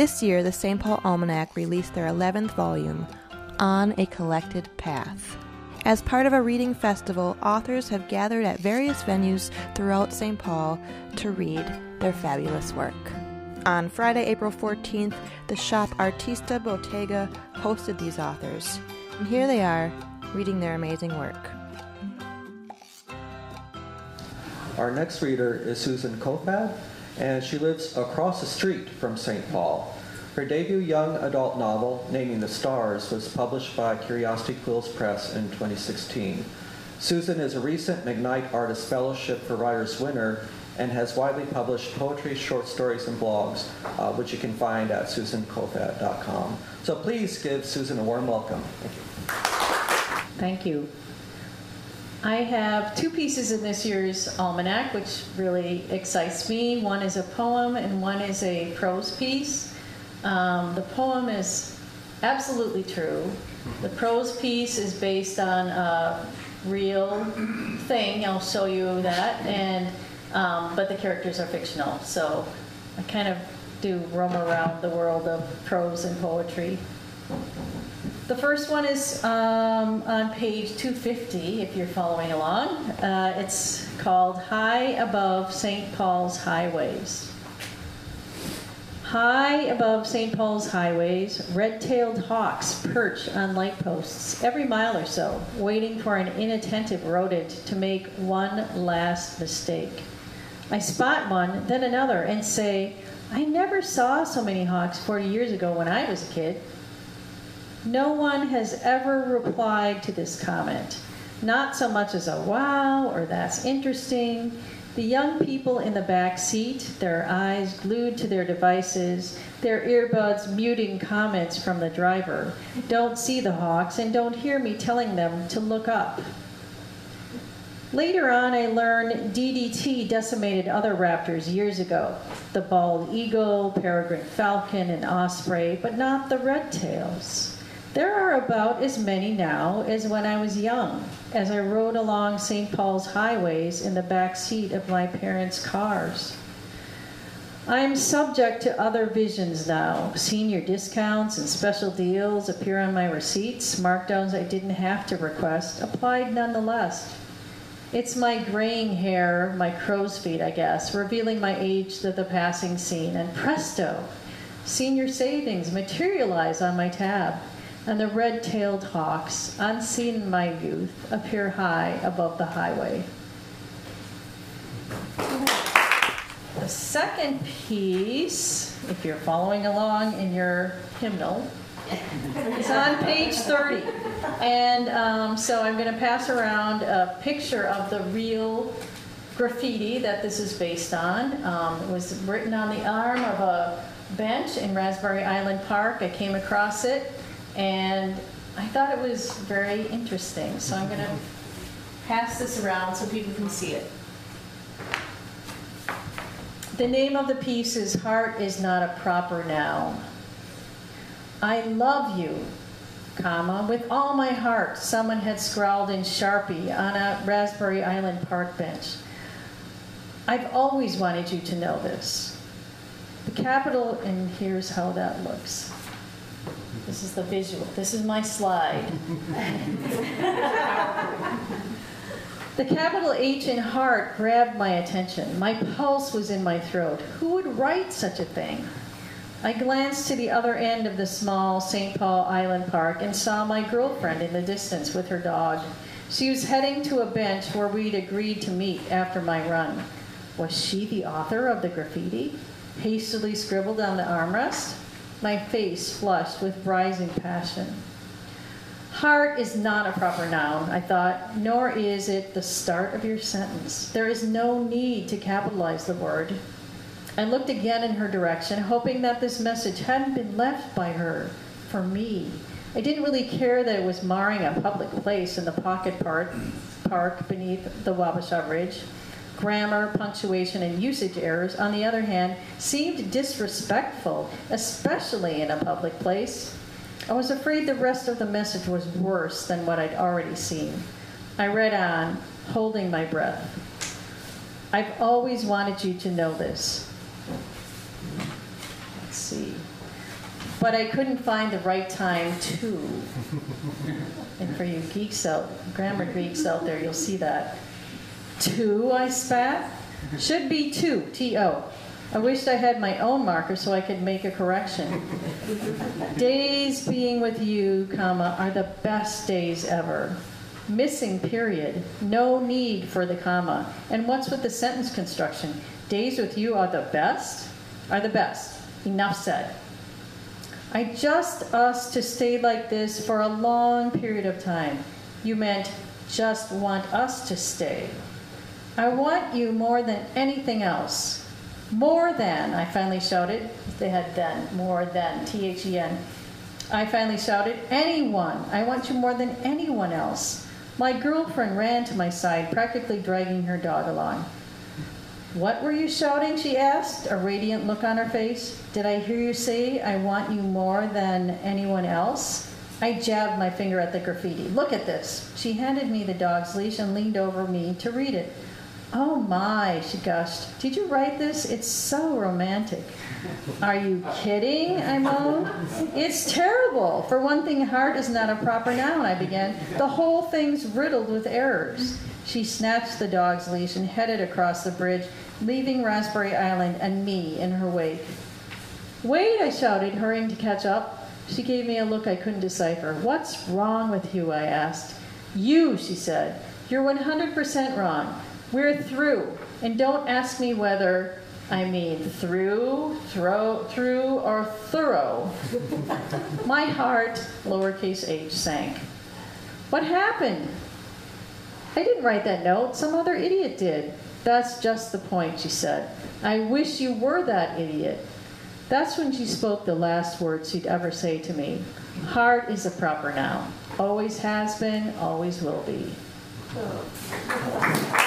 This year, the St. Paul Almanac released their 11th volume, On a Collected Path. As part of a reading festival, authors have gathered at various venues throughout St. Paul to read their fabulous work. On Friday, April 14th, the shop Artista Bottega hosted these authors. And here they are, reading their amazing work. Our next reader is Susan Koefod, and she lives across the street from St. Paul. Her debut young adult novel, Naming the Stars, was published by Curiosity Quills Press in 2016. Susan is a recent McKnight Artist Fellowship for Writers winner and has widely published poetry, short stories, and blogs, uh, which you can find at susankoefod.com. So please give Susan a warm welcome. Thank you. Thank you. I have two pieces in this year's almanac, which really excites me. One is a poem, and one is a prose piece. Um, the poem is absolutely true. The prose piece is based on a real thing. I'll show you that, and um, but the characters are fictional. So I kind of do roam around the world of prose and poetry. The first one is um, on page 250, if you're following along. Uh, it's called High Above St. Paul's Highways. High above St. Paul's highways, red tailed hawks perch on light posts every mile or so, waiting for an inattentive rodent to make one last mistake. I spot one, then another, and say, I never saw so many hawks 40 years ago when I was a kid. No one has ever replied to this comment, not so much as a wow or that's interesting. The young people in the back seat, their eyes glued to their devices, their earbuds muting comments from the driver, don't see the hawks and don't hear me telling them to look up. Later on, I learned DDT decimated other raptors years ago the bald eagle, peregrine falcon, and osprey, but not the red tails. There are about as many now as when I was young, as I rode along St. Paul's highways in the back seat of my parents' cars. I am subject to other visions now. Senior discounts and special deals appear on my receipts. Markdowns I didn't have to request applied nonetheless. It's my graying hair, my crow's feet, I guess, revealing my age to the passing scene. And presto, senior savings materialize on my tab and the red tailed hawks, unseen in my youth, appear high above the highway. The second piece, if you're following along in your hymnal, is on page 30. And um, so I'm going to pass around a picture of the real graffiti that this is based on. Um, it was written on the arm of a bench in Raspberry Island Park. I came across it and I thought it was very interesting. So I'm going to pass this around so people can see it. The name of the piece is Heart is Not a Proper Noun. I love you, comma, with all my heart, someone had scrawled in Sharpie on a Raspberry Island park bench. I've always wanted you to know this. The capital, and here's how that looks. This is the visual. This is my slide. the capital H in heart grabbed my attention. My pulse was in my throat. Who would write such a thing? I glanced to the other end of the small St. Paul Island Park and saw my girlfriend in the distance with her dog. She was heading to a bench where we'd agreed to meet after my run. Was she the author of the graffiti? Hastily scribbled on the armrest? My face flushed with rising passion. Heart is not a proper noun, I thought, nor is it the start of your sentence. There is no need to capitalize the word. I looked again in her direction, hoping that this message hadn't been left by her for me. I didn't really care that it was marring a public place in the pocket park, park beneath the Wabasha Bridge. Grammar, punctuation, and usage errors, on the other hand, seemed disrespectful, especially in a public place. I was afraid the rest of the message was worse than what I'd already seen. I read on, holding my breath. I've always wanted you to know this. Let's see. But I couldn't find the right time to. and for you geeks out, grammar geeks out there, you'll see that. To, I spat. Should be two, T O. I wished I had my own marker so I could make a correction. days being with you, comma, are the best days ever. Missing period. No need for the comma. And what's with the sentence construction? Days with you are the best? Are the best. Enough said. I just us to stay like this for a long period of time. You meant just want us to stay. I want you more than anything else. More than, I finally shouted. They had then, more than, T H E N. I finally shouted, anyone. I want you more than anyone else. My girlfriend ran to my side, practically dragging her dog along. What were you shouting? she asked, a radiant look on her face. Did I hear you say, I want you more than anyone else? I jabbed my finger at the graffiti. Look at this. She handed me the dog's leash and leaned over me to read it. Oh my, she gushed. Did you write this? It's so romantic. Are you kidding? I moaned. It's terrible. For one thing, heart is not a proper noun, I began. The whole thing's riddled with errors. She snatched the dog's leash and headed across the bridge, leaving Raspberry Island and me in her wake. Wait, I shouted, hurrying to catch up. She gave me a look I couldn't decipher. What's wrong with you? I asked. You, she said. You're 100% wrong. We're through. And don't ask me whether I mean through, throw, through, or thorough. My heart, lowercase h, sank. What happened? I didn't write that note. Some other idiot did. That's just the point, she said. I wish you were that idiot. That's when she spoke the last words she'd ever say to me. Heart is a proper noun. Always has been, always will be. Oh.